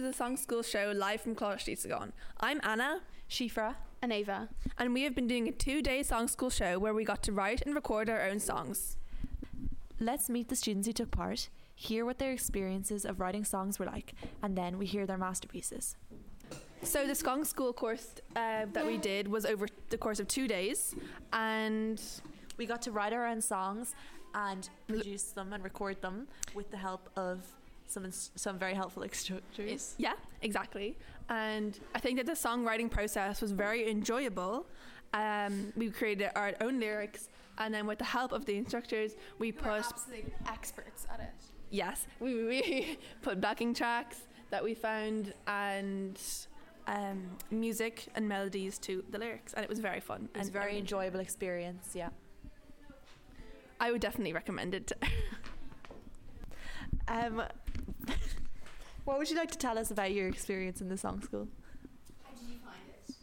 and welcome to the Song School show live from Colaiste Iosagain. I'm Anna, Shifra, and Ava. and we have been doing a two day Song School show where we got to write and record our own songs. Let's meet the students who took part, hear what their experiences of writing songs were like, and then we hear their masterpieces. So, the Song School course uh, that we did was over the course of two days, and We got to write our own songs and produce them and record them with the help of some some very helpful instructors. yeah, exactly. And I think that the songwriting process was very enjoyable. Um, we created our own lyrics, and then with the help of the instructors, we put absolute experts at it. yes, we, we put backing tracks that we found and um, music and melodies to the lyrics, and it was very fun. It was a and very enjoyable experience, yeah. I would definitely recommend it. Um, what would you like to tell us about your experience in the song school? How did you find it?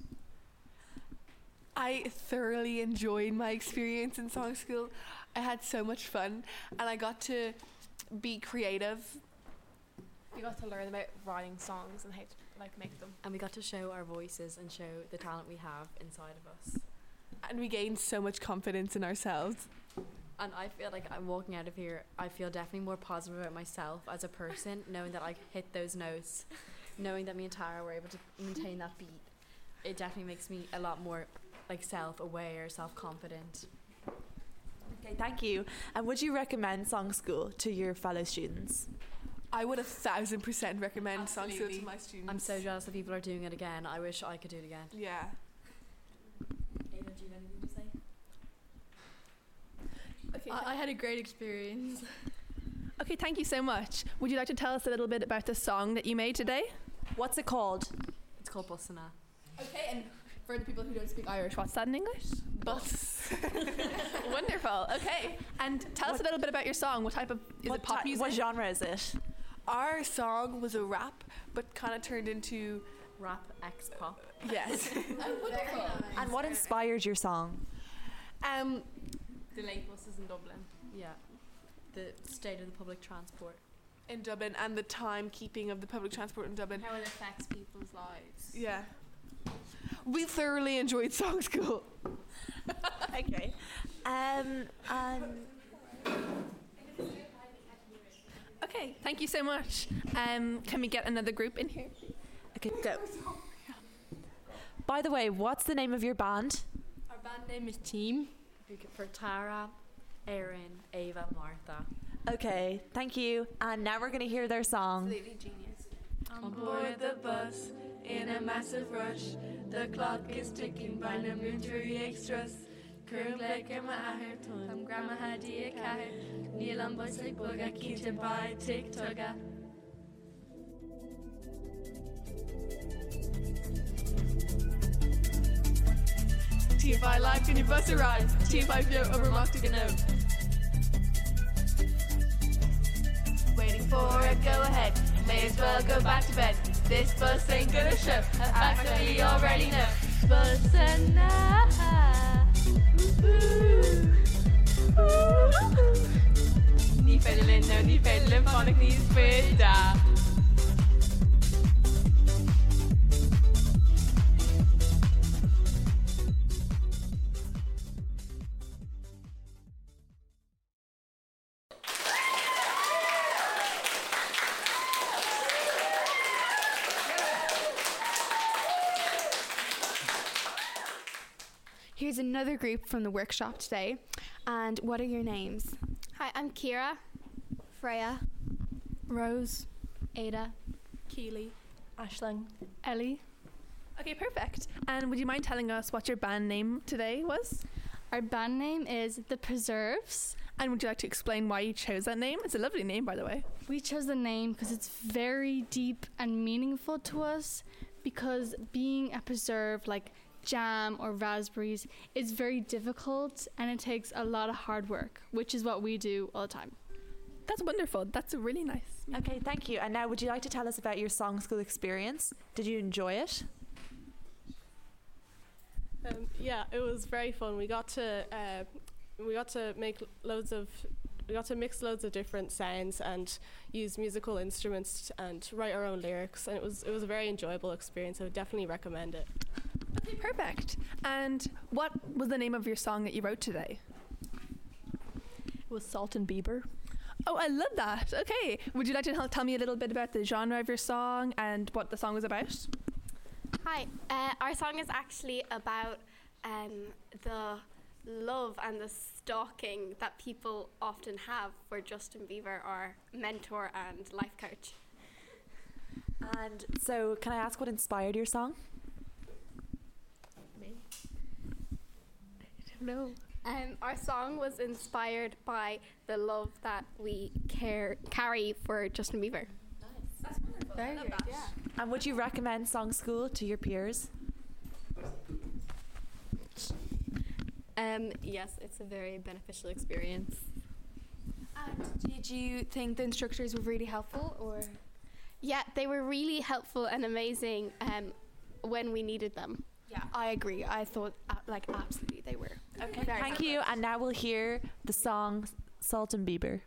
I thoroughly enjoyed my experience in song school. I had so much fun and I got to be creative. We got to learn about writing songs and how to like make them. And we got to show our voices and show the talent we have inside of us. And we gained so much confidence in ourselves. And I feel like I'm walking out of here, I feel definitely more positive about myself as a person, knowing that I hit those notes, knowing that me and Tara were able to maintain that beat. It definitely makes me a lot more like self aware, self confident. Okay, thank you. And would you recommend song school to your fellow students? I would a thousand percent recommend song school to my students. I'm so jealous that people are doing it again. I wish I could do it again. Yeah. Ava, do you have anything to say? Okay, I, I had a great experience. okay, thank you so much. Would you like to tell us a little bit about the song that you made today? What's it called? It's called Busana. Okay, and for the people who don't speak Irish, what's that in English? Bus. Wonderful. Okay, and tell us a little bit about your song. What type of is what it pop ti- music? What genre is it? Our song was a rap, but kind of turned into Rap X pop. yes. Wonderful. And what inspired your song? um, The late buses in Dublin. Yeah. The state of the public transport. in Dublin and the timekeeping of the public transport in Dublin. How it affects people's lives. Yeah. We thoroughly enjoyed song school. Okay. Um, and Okay, thank you so much. Um, can we get another group in here? okay, go. By the way, what's the name of your band? Our band name is Team. For Tara, Erin, Ava, Martha. Okay, thank you. And now we're going to hear their song. Absolutely genius. On board the bus, in a massive rush, the clock is ticking by na munturi extras. I'm grandma. Neil and boys like. T5 Live, can you bust a ride? T5 Yo, overlocked to know. Waiting for a go ahead, may as well go back to bed. This bus ain't gonna show, a fact that we already know. Bus and now. Here's another group from the workshop today. And what are your names? Hi, I'm Kira. Freya. Rose, Ada. Keely. Ashling. Ellie. Okay, perfect. And would you mind telling us what your band name today was? Our band name is The Preserves. And would you like to explain why you chose that name? It's a lovely name, by the way. We chose the name because it's very deep and meaningful to us because being a preserve like jam or raspberries is very difficult and it takes a lot of hard work, which is what we do all the time. That's wonderful. That's really nice. Okay, thank you. And now, would you like to tell us about your song school experience? Did you enjoy it? Um, yeah, it was very fun. We got to uh, we got to make loads of we got to mix loads of different sounds and use musical instruments and write our own lyrics. And it was it was a very enjoyable experience. I would definitely recommend it. Okay, perfect. And what was the name of your song that you wrote today? It was Salt and Bieber. Oh, I love that. Okay. Would you like to tell, tell me a little bit about the genre of your song and what the song was about? Hi, uh, our song is actually about um, the love and the stalking that people often have for Justin Bieber, our mentor and life coach. And so, can I ask what inspired your song? No. Um, our song was inspired by the love that we care carry for Justin Bieber. Very good. And would you recommend Song School to your peers? Um, yes, it's a very beneficial experience. And did you think the instructors were really helpful or? Yeah, they were really helpful and amazing um, when we needed them. Yeah, I agree. I thought uh, like absolutely they were. Okay, thank you. And now we'll hear the song Salt and Bieber.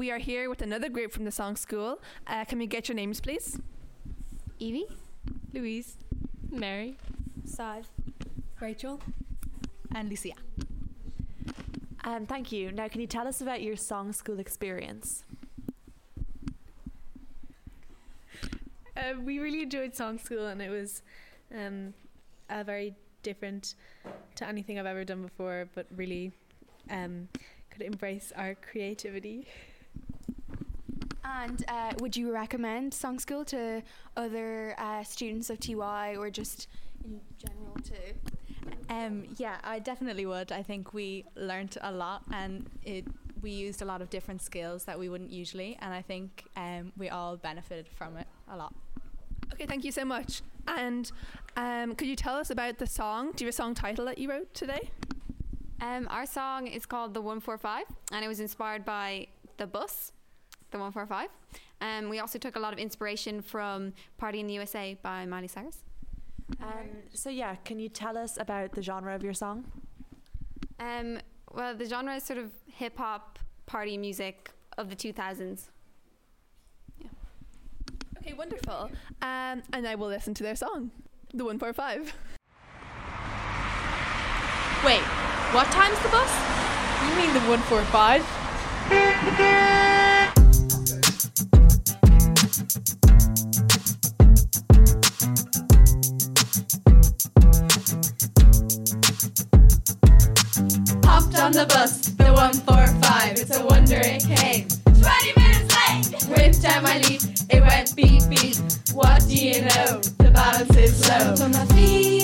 We are here with another group from the Song School. Uh, can we get your names, please? Evie? Louise. Mary. Sive. Rachel. And Lucia. Um, thank you. Now, can you tell us about your Song School experience? Uh, we really enjoyed song school and it was um, a very different to anything I've ever done before, but really um, could embrace our creativity. And uh, would you recommend Song School to other uh, students of TY or just in general too? Um, yeah, I definitely would. I think we learnt a lot and it we used a lot of different skills that we wouldn't usually and I think um, we all benefited from it a lot. Okay, thank you so much. And um, could you tell us about the song? Do you have a song title that you wrote today? Um, our song is called The 145 and it was inspired by the bus, The 145. Um, we also took a lot of inspiration from Party in the USA by Miley Cyrus. Um, so, yeah, can you tell us about the genre of your song? Um, well, the genre is sort of hip hop party music of the 2000s. Okay, wonderful. Um, and I will listen to their song, the 145. Wait, what time's the bus? You mean the 145? a bus, the 145. It's a wonder it came. 20 minutes late! Whipped down my leaf, it went beep beep. What do you know? The balance is low. Put my feet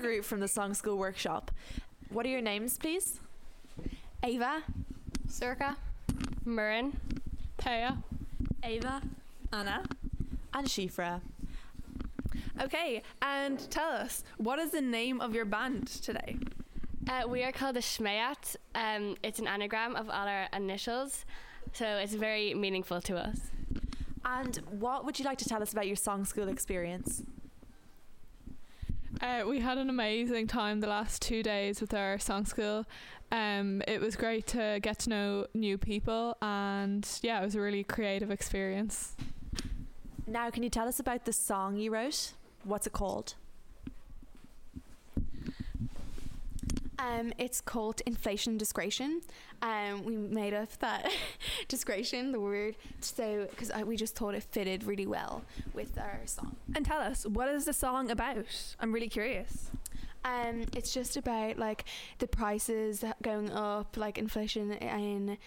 group from the Song School Workshop. What are your names, please? Ava, Circa, Murren, Taya. Ava. Anna. And Shifra. Okay, and tell us, what is the name of your band today? Uh, we are called the Shmeyat. Um, it's an anagram of all our initials, so it's very meaningful to us. And what would you like to tell us about your Song School experience? Uh, we had an amazing time the last two days with our song school. Um, it was great to get to know new people, and yeah, it was a really creative experience. Now, can you tell us about the song you wrote? What's it called? Um, it's called inflation discretion. Um, we made up that discretion, the word, so because we just thought it fitted really well with our song. And tell us, what is the song about? I'm really curious. Um, it's just about like the prices going up, like inflation in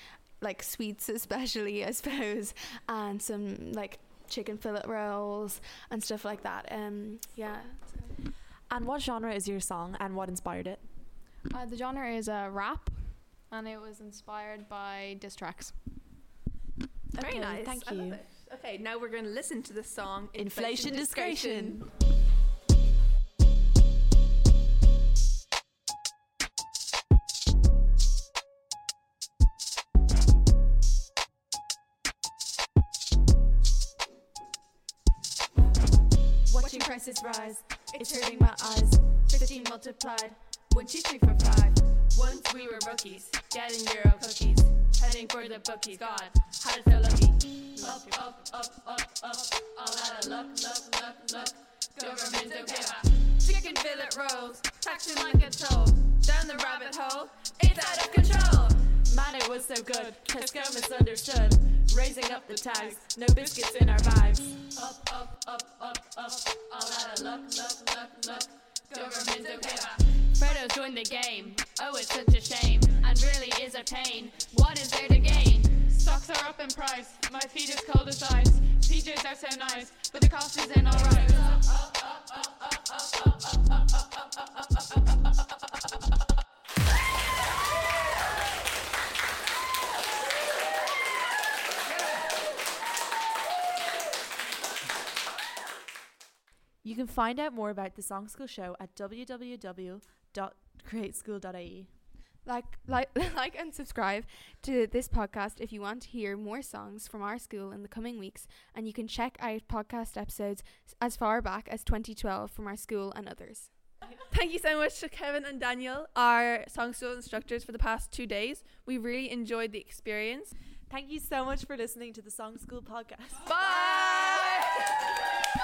like sweets, especially, I suppose, and some like chicken fillet rolls and stuff like that. Um, yeah. And what genre is your song and what inspired it? Uh, the genre is uh, rap, and it was inspired by diss tracks. Very Okay, nice. thank you. Okay, now we're going to listen to the song Inflation Discretion. Watching prices rise, it's hurting my eyes. 15 multiplied, one, two, three, four, five. Once we were rookies, getting Euro cookies, heading for the bookies. God, how to feel lucky. Up, up, up, up, up, all out of luck, luck, luck, luck. Government don't chicken fillet rolls, taxing like a toll. Down the rabbit hole, it's out of control. Man, it was so good. Tesco misunderstood. Raising up the tags, no biscuits in our bags. Up, up, up, up, up, all out of luck, luck, luck, luck. Government don't Freddo's joined the game. Oh, it's such a shame, and really is a pain. What is there to gain? Stocks are up in price. My feet is cold as ice. Are so nice, but the cost is in alright. You can find out more about the Song School show at www.createschool.ie. Like, like, like, and subscribe to this podcast if you want to hear more songs from our school in the coming weeks. And you can check out podcast episodes as far back as 2012 from our school and others. Thank you so much to Kevin and Daniel, our song school instructors, for the past two days. We really enjoyed the experience. Thank you so much for listening to the Song School podcast. Bye.